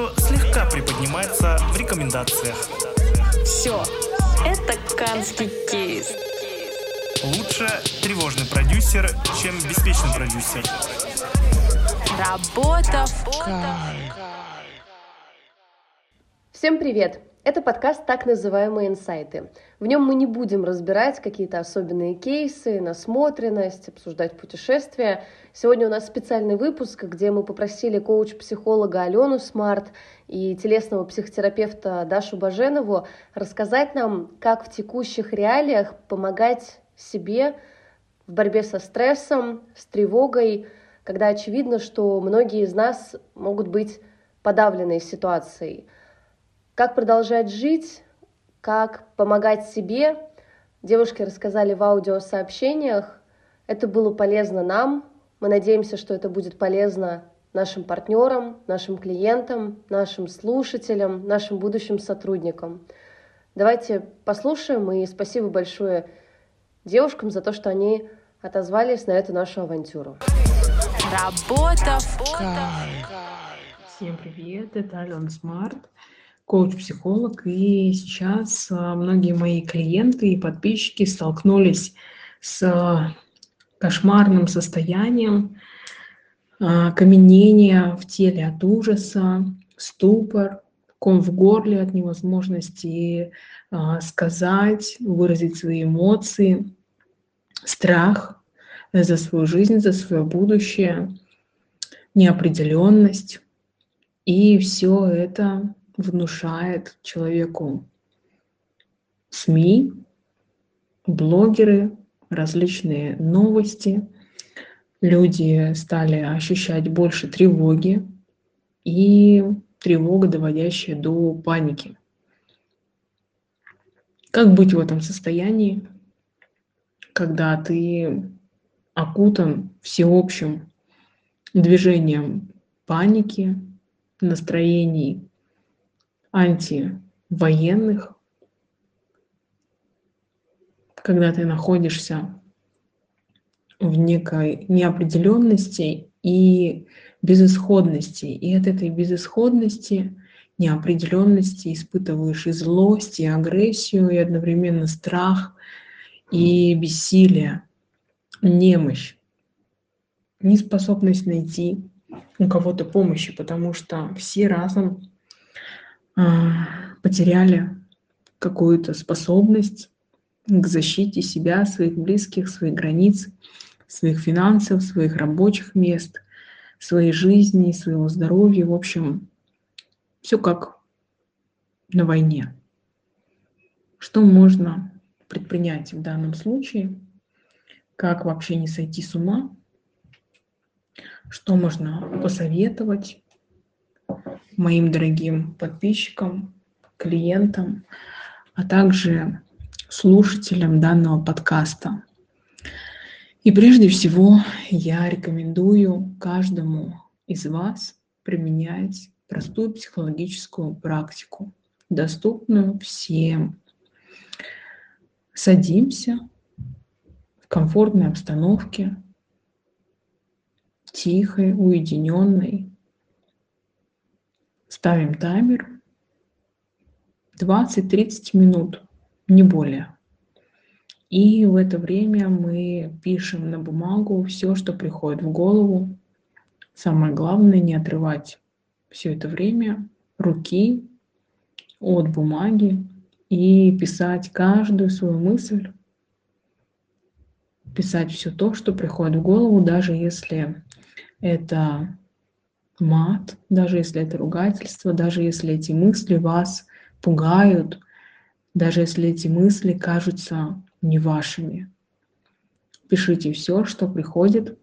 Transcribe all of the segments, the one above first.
Видео слегка приподнимается в рекомендациях. Все, это канский кейс. Лучше тревожный продюсер, чем беспечный продюсер. Работа в кайф. Всем привет! Это подкаст «Так называемые инсайты». В нем мы не будем разбирать какие-то особенные кейсы, насмотренность, обсуждать путешествия. Сегодня у нас специальный выпуск, где мы попросили коуч-психолога Алену Смарт и телесного психотерапевта Дашу Баженову рассказать нам, как в текущих реалиях помогать себе в борьбе со стрессом, с тревогой, когда очевидно, что многие из нас могут быть подавлены ситуацией – как продолжать жить, как помогать себе. Девушки рассказали в аудиосообщениях. Это было полезно нам. Мы надеемся, что это будет полезно нашим партнерам, нашим клиентам, нашим слушателям, нашим будущим сотрудникам. Давайте послушаем и спасибо большое девушкам за то, что они отозвались на эту нашу авантюру. Работа в кайф. Всем привет, это Алена Смарт коуч-психолог, и сейчас а, многие мои клиенты и подписчики столкнулись с а, кошмарным состоянием а, каменения в теле от ужаса, ступор, ком в горле от невозможности сказать, выразить свои эмоции, страх за свою жизнь, за свое будущее, неопределенность. И все это внушает человеку СМИ, блогеры, различные новости. Люди стали ощущать больше тревоги и тревога, доводящая до паники. Как быть в этом состоянии, когда ты окутан всеобщим движением паники, настроений антивоенных, когда ты находишься в некой неопределенности и безысходности. И от этой безысходности, неопределенности испытываешь и злость, и агрессию, и одновременно страх, и бессилие, немощь, неспособность найти у кого-то помощи, потому что все разом потеряли какую-то способность к защите себя, своих близких, своих границ, своих финансов, своих рабочих мест, своей жизни, своего здоровья. В общем, все как на войне. Что можно предпринять в данном случае? Как вообще не сойти с ума? Что можно посоветовать? Моим дорогим подписчикам, клиентам, а также слушателям данного подкаста. И прежде всего я рекомендую каждому из вас применять простую психологическую практику, доступную всем. Садимся в комфортной обстановке, тихой, уединенной, Ставим таймер 20-30 минут, не более. И в это время мы пишем на бумагу все, что приходит в голову. Самое главное не отрывать все это время руки от бумаги и писать каждую свою мысль, писать все то, что приходит в голову, даже если это мат, даже если это ругательство, даже если эти мысли вас пугают, даже если эти мысли кажутся не вашими. Пишите все, что приходит,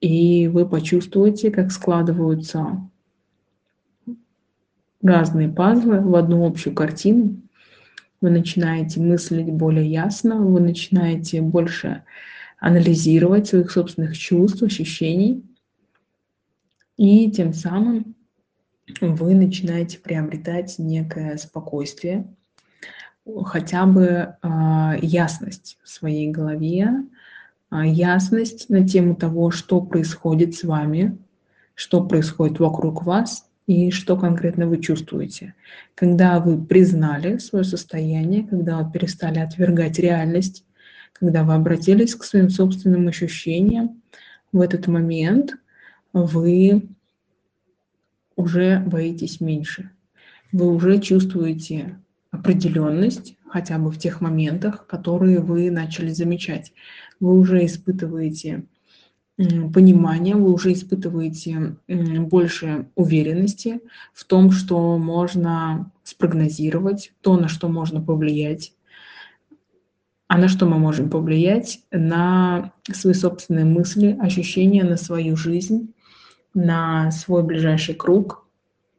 и вы почувствуете, как складываются разные пазлы в одну общую картину. Вы начинаете мыслить более ясно, вы начинаете больше анализировать своих собственных чувств, ощущений – и тем самым вы начинаете приобретать некое спокойствие, хотя бы э, ясность в своей голове, э, ясность на тему того, что происходит с вами, что происходит вокруг вас, и что конкретно вы чувствуете. Когда вы признали свое состояние, когда вы перестали отвергать реальность, когда вы обратились к своим собственным ощущениям, в этот момент вы уже боитесь меньше. Вы уже чувствуете определенность, хотя бы в тех моментах, которые вы начали замечать. Вы уже испытываете понимание, вы уже испытываете больше уверенности в том, что можно спрогнозировать, то, на что можно повлиять. А на что мы можем повлиять? На свои собственные мысли, ощущения, на свою жизнь, на свой ближайший круг,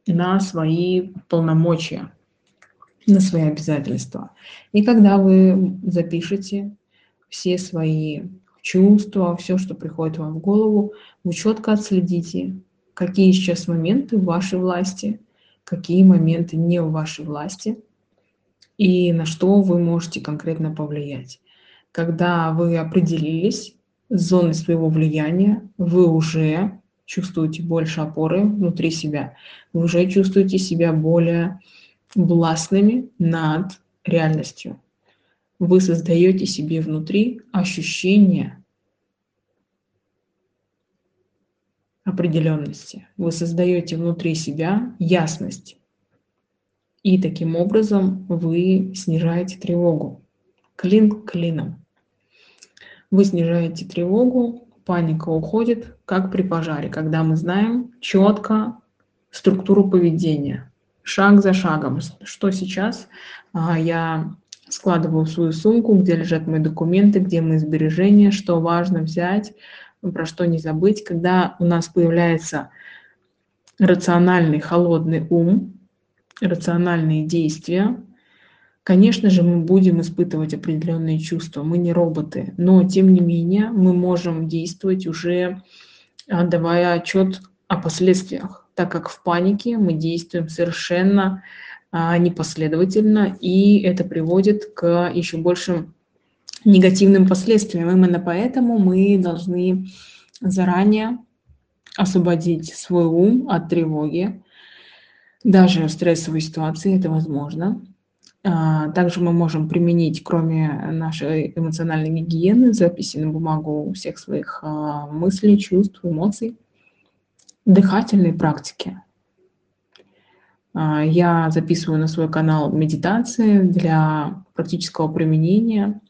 на свои полномочия, на свои обязательства. И когда вы запишете все свои чувства, все, что приходит вам в голову, вы четко отследите, какие сейчас моменты в вашей власти, какие моменты не в вашей власти и на что вы можете конкретно повлиять. Когда вы определились с зоной своего влияния, вы уже чувствуете больше опоры внутри себя, вы уже чувствуете себя более властными над реальностью вы создаете себе внутри ощущение определенности. Вы создаете внутри себя ясность. И таким образом вы снижаете тревогу. Клин клином. Вы снижаете тревогу, паника уходит, как при пожаре, когда мы знаем четко структуру поведения, шаг за шагом. Что сейчас а, я складываю в свою сумку, где лежат мои документы, где мои сбережения, что важно взять, про что не забыть. Когда у нас появляется рациональный, холодный ум, рациональные действия, конечно же, мы будем испытывать определенные чувства. Мы не роботы, но тем не менее мы можем действовать уже давая отчет о последствиях, так как в панике мы действуем совершенно а, непоследовательно, и это приводит к еще большим негативным последствиям. Именно поэтому мы должны заранее освободить свой ум от тревоги. Даже в стрессовой ситуации это возможно. А, также мы можем применить, кроме нашей эмоциональной гигиены, записи на бумагу всех своих а, мыслей, чувств, эмоций, дыхательные практики. А, я записываю на свой канал медитации для практического применения,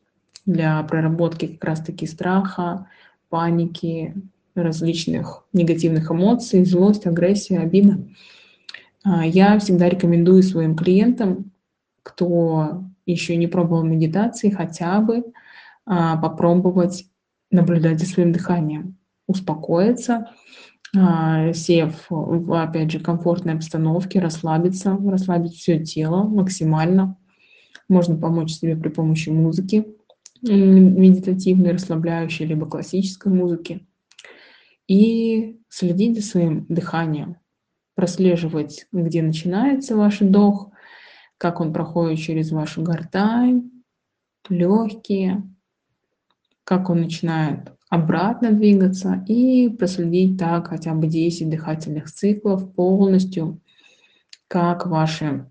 для проработки как раз-таки страха, паники, различных негативных эмоций, злость, агрессия, обида. Я всегда рекомендую своим клиентам, кто еще не пробовал медитации, хотя бы а, попробовать наблюдать за своим дыханием, успокоиться, а, сев в, опять же, комфортной обстановке, расслабиться, расслабить все тело максимально. Можно помочь себе при помощи музыки, медитативной, расслабляющей, либо классической музыки. И следить за своим дыханием, прослеживать, где начинается ваш вдох, как он проходит через вашу гортань, легкие, как он начинает обратно двигаться и проследить так хотя бы 10 дыхательных циклов полностью, как ваши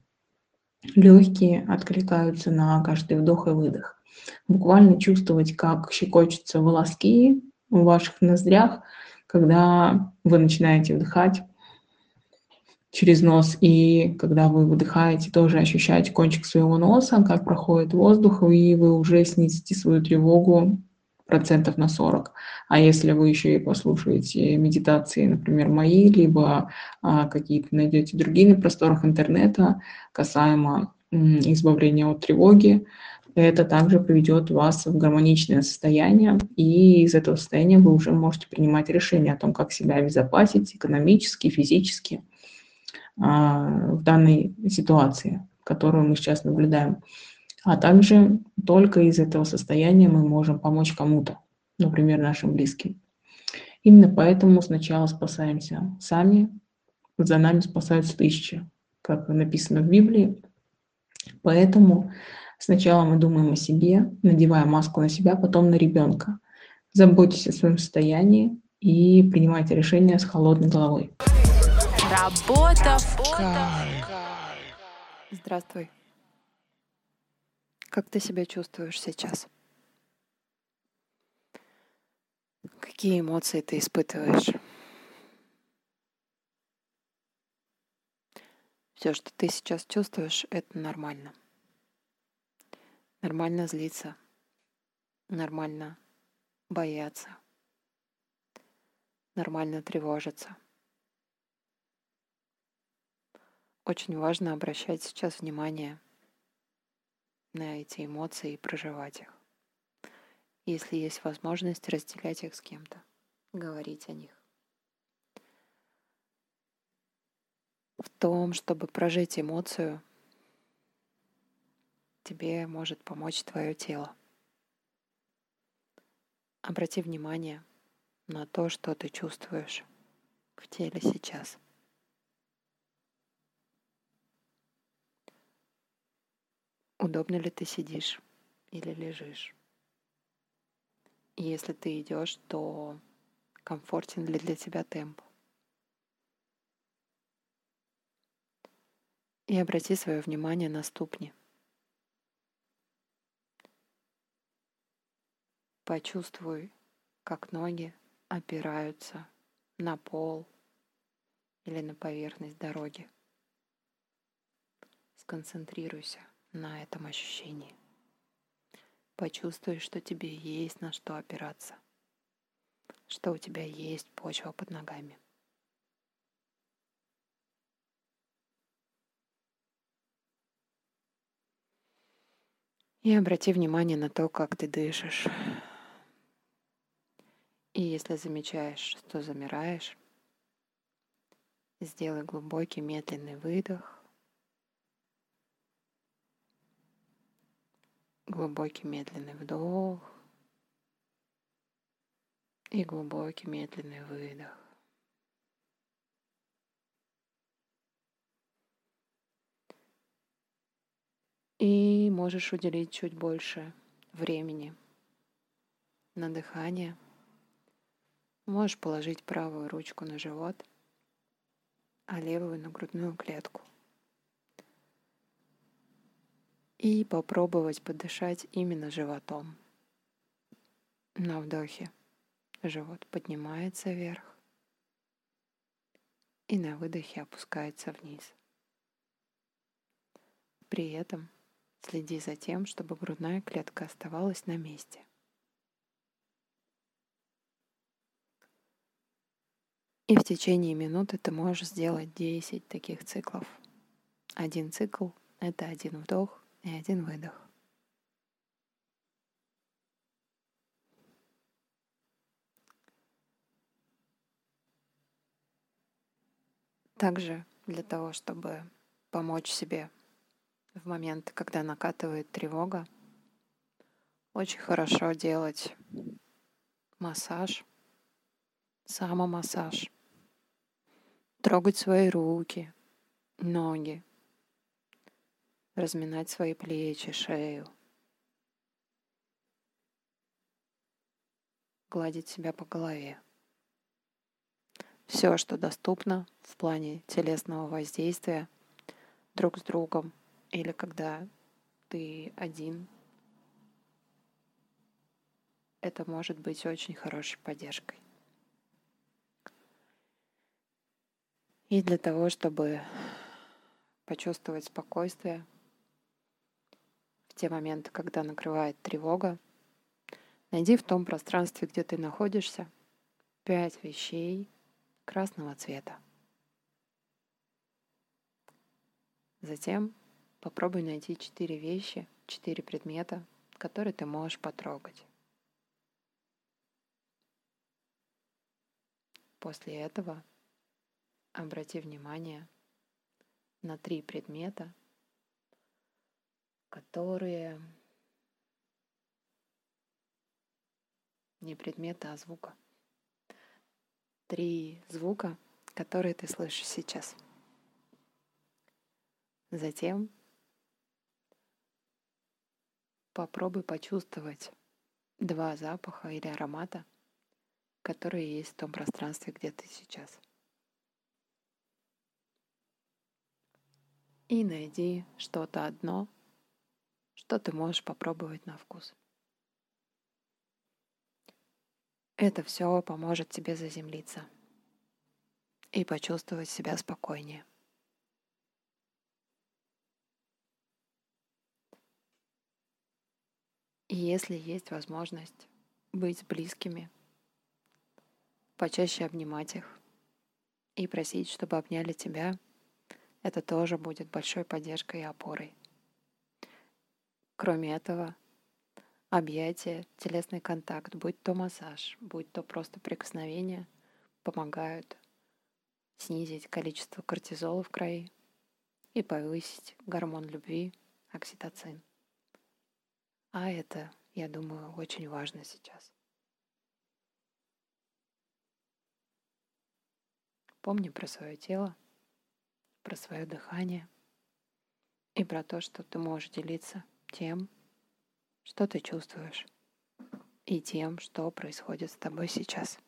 легкие откликаются на каждый вдох и выдох. Буквально чувствовать, как щекочутся волоски в ваших ноздрях, когда вы начинаете вдыхать через нос, и когда вы выдыхаете, тоже ощущаете кончик своего носа, как проходит воздух, и вы уже снизите свою тревогу процентов на 40. А если вы еще и послушаете медитации, например, мои, либо а, какие-то найдете другие на просторах интернета касаемо м, избавления от тревоги, это также приведет вас в гармоничное состояние, и из этого состояния вы уже можете принимать решения о том, как себя обезопасить экономически, физически в данной ситуации, которую мы сейчас наблюдаем. А также только из этого состояния мы можем помочь кому-то, например, нашим близким. Именно поэтому сначала спасаемся сами, за нами спасаются тысячи, как написано в Библии. Поэтому сначала мы думаем о себе, надеваем маску на себя, потом на ребенка. Заботьтесь о своем состоянии и принимайте решения с холодной головой. Работа в кайф. Здравствуй. Как ты себя чувствуешь сейчас? Какие эмоции ты испытываешь? Все, что ты сейчас чувствуешь, это нормально. Нормально злиться. Нормально бояться. Нормально тревожиться. Очень важно обращать сейчас внимание на эти эмоции и проживать их. Если есть возможность, разделять их с кем-то, говорить о них. В том, чтобы прожить эмоцию, тебе может помочь твое тело. Обрати внимание на то, что ты чувствуешь в теле сейчас. Удобно ли ты сидишь или лежишь? Если ты идешь, то комфортен ли для тебя темп? И обрати свое внимание на ступни. Почувствуй, как ноги опираются на пол или на поверхность дороги. Сконцентрируйся на этом ощущении. Почувствуй, что тебе есть на что опираться, что у тебя есть почва под ногами. И обрати внимание на то, как ты дышишь. И если замечаешь, что замираешь, сделай глубокий медленный выдох Глубокий медленный вдох и глубокий медленный выдох. И можешь уделить чуть больше времени на дыхание. Можешь положить правую ручку на живот, а левую на грудную клетку. И попробовать подышать именно животом. На вдохе живот поднимается вверх и на выдохе опускается вниз. При этом следи за тем, чтобы грудная клетка оставалась на месте. И в течение минуты ты можешь сделать 10 таких циклов. Один цикл — это один вдох, и один выдох. Также для того, чтобы помочь себе в моменты, когда накатывает тревога, очень хорошо делать массаж, самомассаж, трогать свои руки, ноги, разминать свои плечи, шею, гладить себя по голове. Все, что доступно в плане телесного воздействия друг с другом или когда ты один, это может быть очень хорошей поддержкой. И для того, чтобы почувствовать спокойствие, те моменты, когда накрывает тревога, найди в том пространстве, где ты находишься, пять вещей красного цвета. Затем попробуй найти четыре вещи, четыре предмета, которые ты можешь потрогать. После этого обрати внимание на три предмета, которые не предмета, а звука. Три звука, которые ты слышишь сейчас. Затем попробуй почувствовать два запаха или аромата, которые есть в том пространстве, где ты сейчас. И найди что-то одно, что ты можешь попробовать на вкус. Это все поможет тебе заземлиться и почувствовать себя спокойнее. И если есть возможность быть с близкими, почаще обнимать их и просить, чтобы обняли тебя, это тоже будет большой поддержкой и опорой. Кроме этого, объятия, телесный контакт, будь то массаж, будь то просто прикосновение, помогают снизить количество кортизола в крови и повысить гормон любви, окситоцин. А это, я думаю, очень важно сейчас. Помни про свое тело, про свое дыхание и про то, что ты можешь делиться тем, что ты чувствуешь, и тем, что происходит с тобой сейчас.